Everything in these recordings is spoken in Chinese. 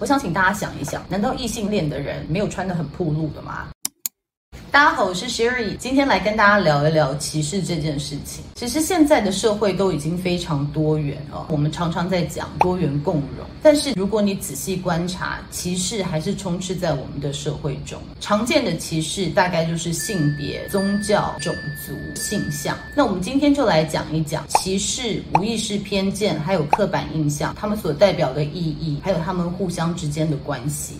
我想请大家想一想，难道异性恋的人没有穿得很暴露的吗？大家好，我是 Sherry，今天来跟大家聊一聊歧视这件事情。其实现在的社会都已经非常多元了，我们常常在讲多元共融，但是如果你仔细观察，歧视还是充斥在我们的社会中。常见的歧视大概就是性别、宗教、种族、性向。那我们今天就来讲一讲歧视、无意识偏见还有刻板印象，它们所代表的意义，还有它们互相之间的关系。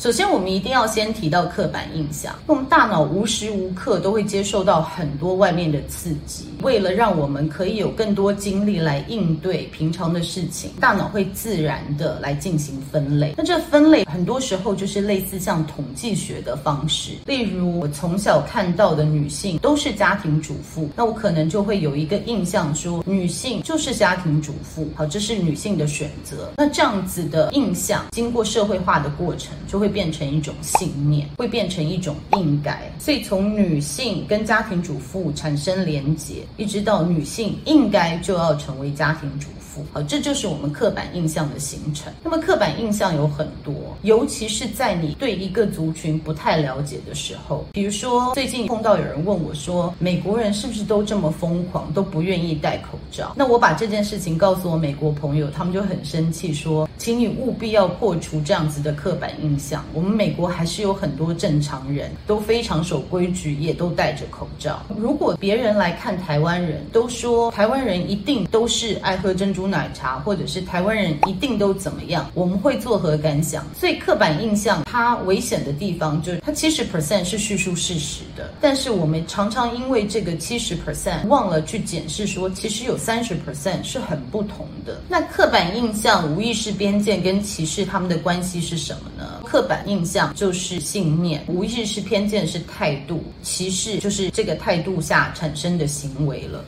首先，我们一定要先提到刻板印象。我们大脑无时无刻都会接受到很多外面的刺激，为了让我们可以有更多精力来应对平常的事情，大脑会自然的来进行分类。那这分类很多时候就是类似像统计学的方式。例如，我从小看到的女性都是家庭主妇，那我可能就会有一个印象说，女性就是家庭主妇。好，这是女性的选择。那这样子的印象，经过社会化的过程，就会变成一种信念，会变成一种应该，所以从女性跟家庭主妇产生连结，一直到女性应该就要成为家庭主妇。好，这就是我们刻板印象的形成。那么刻板印象有很多，尤其是在你对一个族群不太了解的时候，比如说最近碰到有人问我说，美国人是不是都这么疯狂，都不愿意戴口罩？那我把这件事情告诉我美国朋友，他们就很生气，说，请你务必要破除这样子的刻板印象。我们美国还是有很多正常人都非常守规矩，也都戴着口罩。如果别人来看台湾人都说台湾人一定都是爱喝珍珠奶茶，或者是台湾人一定都怎么样？我们会作何感想？所以刻板印象它危险的地方就是它七十 percent 是叙述事实的，但是我们常常因为这个七十 percent 忘了去检视说，其实有三十 percent 是很不同的。那刻板印象、无意识边界跟歧视他们的关系是什么呢？刻板印象就是信念，无意识偏见是态度，歧视就是这个态度下产生的行为了。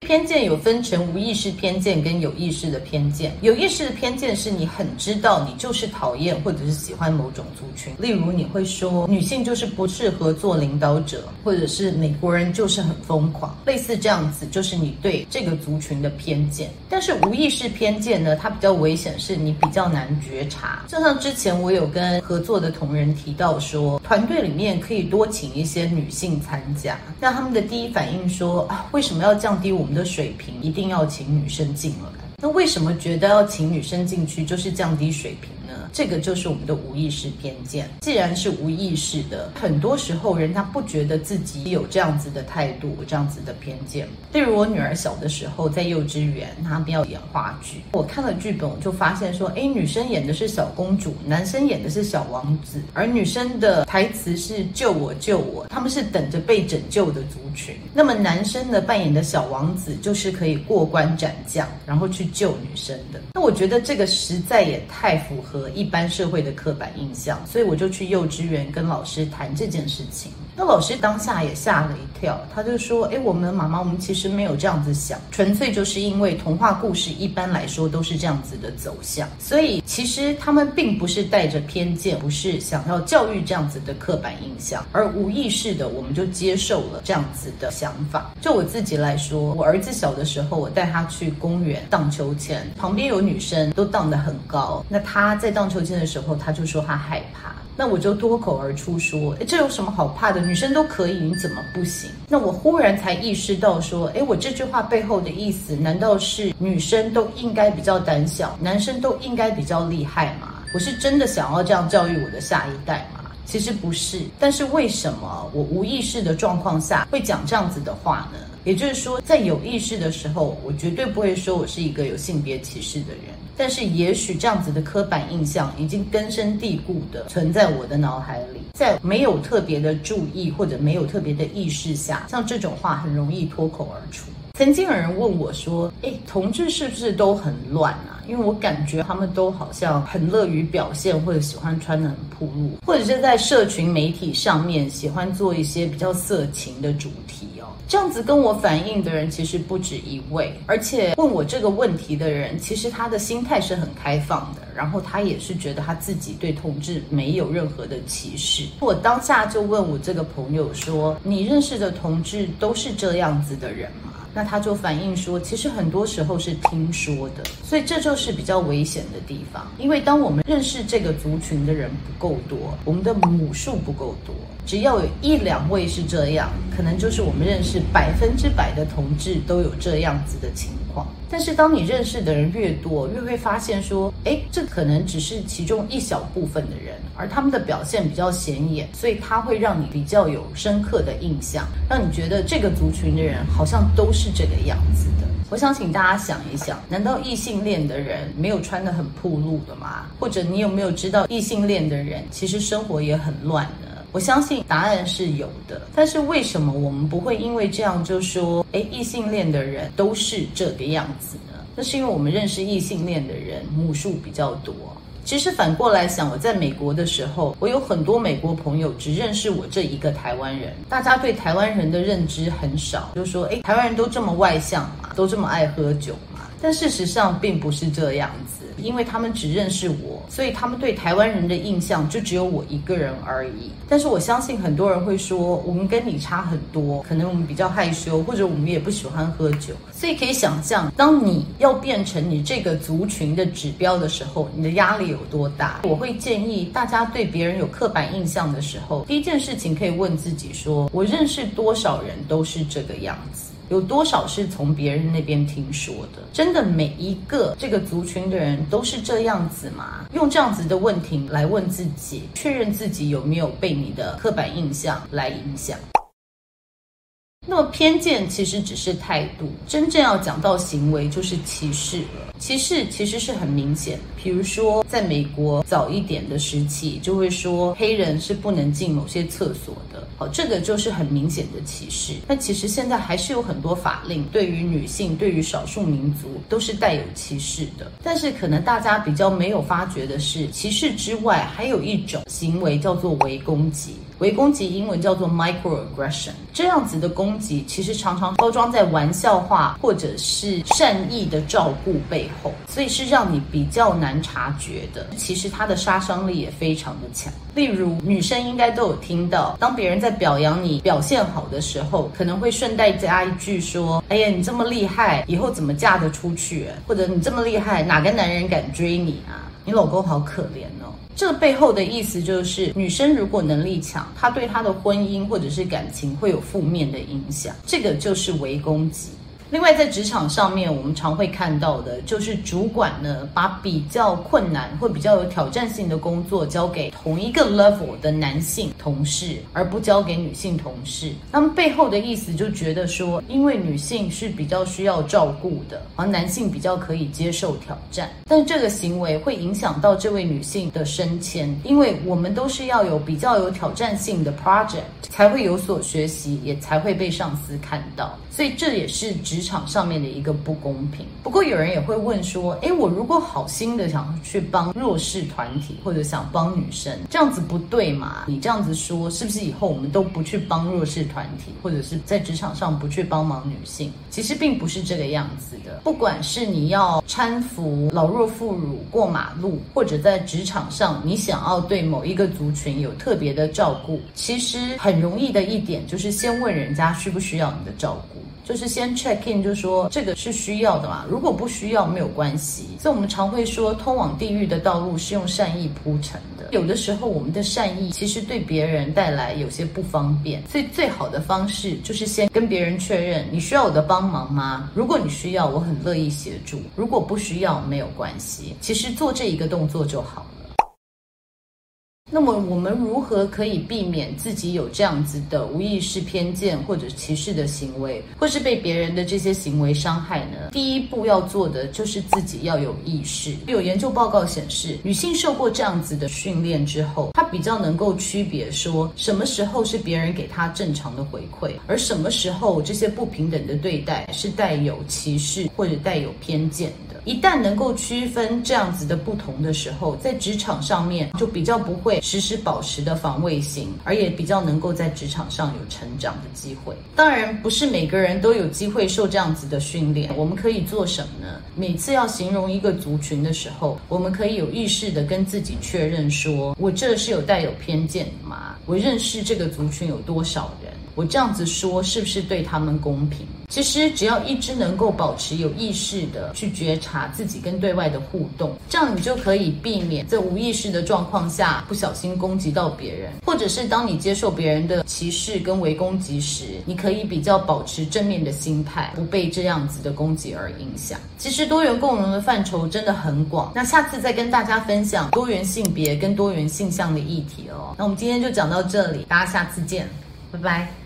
偏见有分成无意识偏见跟有意识的偏见。有意识的偏见是你很知道你就是讨厌或者是喜欢某种族群，例如你会说女性就是不适合做领导者，或者是美国人就是很疯狂，类似这样子就是你对这个族群的偏见。但是无意识偏见呢，它比较危险，是你比较难觉察。就像之前我有跟合作的同仁提到说，团队里面可以多请一些女性参加，那他们的第一反应说啊，为什么要降低我们的水平？一定要请女生进来？那为什么觉得要请女生进去就是降低水平？这个就是我们的无意识偏见。既然是无意识的，很多时候人家不觉得自己有这样子的态度、这样子的偏见。例如我女儿小的时候在幼稚园，她们要演话剧，我看了剧本，我就发现说，哎，女生演的是小公主，男生演的是小王子，而女生的台词是救我救我，他们是等着被拯救的族群。那么男生呢，扮演的小王子就是可以过关斩将，然后去救女生的。那我觉得这个实在也太符合一般社会的刻板印象，所以我就去幼稚园跟老师谈这件事情。那老师当下也吓了一跳，他就说：“诶，我们妈妈，我们其实没有这样子想，纯粹就是因为童话故事一般来说都是这样子的走向，所以其实他们并不是带着偏见，不是想要教育这样子的刻板印象，而无意识的我们就接受了这样子的想法。就我自己来说，我儿子小的时候，我带他去公园荡秋千，旁边有女生都荡得很高，那他在荡秋千的时候，他就说他害怕。”那我就脱口而出说：“诶，这有什么好怕的？女生都可以，你怎么不行？”那我忽然才意识到说：“诶，我这句话背后的意思，难道是女生都应该比较胆小，男生都应该比较厉害吗？我是真的想要这样教育我的下一代吗？其实不是。但是为什么我无意识的状况下会讲这样子的话呢？也就是说，在有意识的时候，我绝对不会说我是一个有性别歧视的人。”但是，也许这样子的刻板印象已经根深蒂固的存在我的脑海里，在没有特别的注意或者没有特别的意识下，像这种话很容易脱口而出。曾经有人问我说：“诶，同志是不是都很乱啊？因为我感觉他们都好像很乐于表现，或者喜欢穿得很暴露，或者是在社群媒体上面喜欢做一些比较色情的主题。”这样子跟我反映的人其实不止一位，而且问我这个问题的人，其实他的心态是很开放的。然后他也是觉得他自己对同志没有任何的歧视。我当下就问我这个朋友说：“你认识的同志都是这样子的人吗？”那他就反映说，其实很多时候是听说的，所以这就是比较危险的地方。因为当我们认识这个族群的人不够多，我们的母数不够多，只要有一两位是这样，可能就是我们认识百分之百的同志都有这样子的情况。但是当你认识的人越多，越会发现说，诶，这可能只是其中一小部分的人，而他们的表现比较显眼，所以他会让你比较有深刻的印象，让你觉得这个族群的人好像都是这个样子的。我想请大家想一想，难道异性恋的人没有穿得很暴露的吗？或者你有没有知道异性恋的人其实生活也很乱呢？我相信答案是有的，但是为什么我们不会因为这样就说，诶，异性恋的人都是这个样子呢？那是因为我们认识异性恋的人母数比较多。其实反过来想，我在美国的时候，我有很多美国朋友只认识我这一个台湾人，大家对台湾人的认知很少，就说，诶，台湾人都这么外向嘛，都这么爱喝酒嘛，但事实上并不是这样子。因为他们只认识我，所以他们对台湾人的印象就只有我一个人而已。但是我相信很多人会说，我们跟你差很多，可能我们比较害羞，或者我们也不喜欢喝酒。所以可以想象，当你要变成你这个族群的指标的时候，你的压力有多大？我会建议大家对别人有刻板印象的时候，第一件事情可以问自己说：我认识多少人都是这个样子？有多少是从别人那边听说的？真的每一个这个族群的人都是这样子吗？用这样子的问题来问自己，确认自己有没有被你的刻板印象来影响。那么偏见其实只是态度，真正要讲到行为就是歧视了。歧视其实是很明显，比如说在美国早一点的时期，就会说黑人是不能进某些厕所的，好，这个就是很明显的歧视。那其实现在还是有很多法令对于女性、对于少数民族都是带有歧视的。但是可能大家比较没有发觉的是，歧视之外还有一种行为叫做围攻击。微攻击英文叫做 microaggression，这样子的攻击其实常常包装在玩笑话或者是善意的照顾背后，所以是让你比较难察觉的。其实它的杀伤力也非常的强。例如，女生应该都有听到，当别人在表扬你表现好的时候，可能会顺带加一句说：“哎呀，你这么厉害，以后怎么嫁得出去？或者你这么厉害，哪个男人敢追你啊？你老公好可怜哦。”这个背后的意思就是，女生如果能力强，她对她的婚姻或者是感情会有负面的影响，这个就是围攻击。另外，在职场上面，我们常会看到的就是主管呢，把比较困难或比较有挑战性的工作交给同一个 level 的男性同事，而不交给女性同事。那么背后的意思就觉得说，因为女性是比较需要照顾的，而男性比较可以接受挑战。但这个行为会影响到这位女性的升迁，因为我们都是要有比较有挑战性的 project，才会有所学习，也才会被上司看到。所以这也是职职场上面的一个不公平。不过有人也会问说，诶，我如果好心的想去帮弱势团体，或者想帮女生，这样子不对嘛？你这样子说，是不是以后我们都不去帮弱势团体，或者是在职场上不去帮忙女性？其实并不是这个样子的。不管是你要搀扶老弱妇孺过马路，或者在职场上你想要对某一个族群有特别的照顾，其实很容易的一点就是先问人家需不需要你的照顾。就是先 check in，就说这个是需要的嘛。如果不需要，没有关系。所以我们常会说，通往地狱的道路是用善意铺成的。有的时候，我们的善意其实对别人带来有些不方便。所以最好的方式就是先跟别人确认，你需要我的帮忙吗？如果你需要，我很乐意协助；如果不需要，没有关系。其实做这一个动作就好了。那么我们如何可以避免自己有这样子的无意识偏见或者歧视的行为，或是被别人的这些行为伤害呢？第一步要做的就是自己要有意识。有研究报告显示，女性受过这样子的训练之后，她比较能够区别说什么时候是别人给她正常的回馈，而什么时候这些不平等的对待是带有歧视或者带有偏见。一旦能够区分这样子的不同的时候，在职场上面就比较不会时时保持的防卫心，而也比较能够在职场上有成长的机会。当然，不是每个人都有机会受这样子的训练。我们可以做什么呢？每次要形容一个族群的时候，我们可以有意识的跟自己确认说：我这是有带有偏见的吗？我认识这个族群有多少人？我这样子说是不是对他们公平？其实只要一直能够保持有意识的去觉察自己跟对外的互动，这样你就可以避免在无意识的状况下不小心攻击到别人，或者是当你接受别人的歧视跟围攻击时，你可以比较保持正面的心态，不被这样子的攻击而影响。其实多元共融的范畴真的很广，那下次再跟大家分享多元性别跟多元性向的议题哦。那我们今天就讲到这里，大家下次见，拜拜。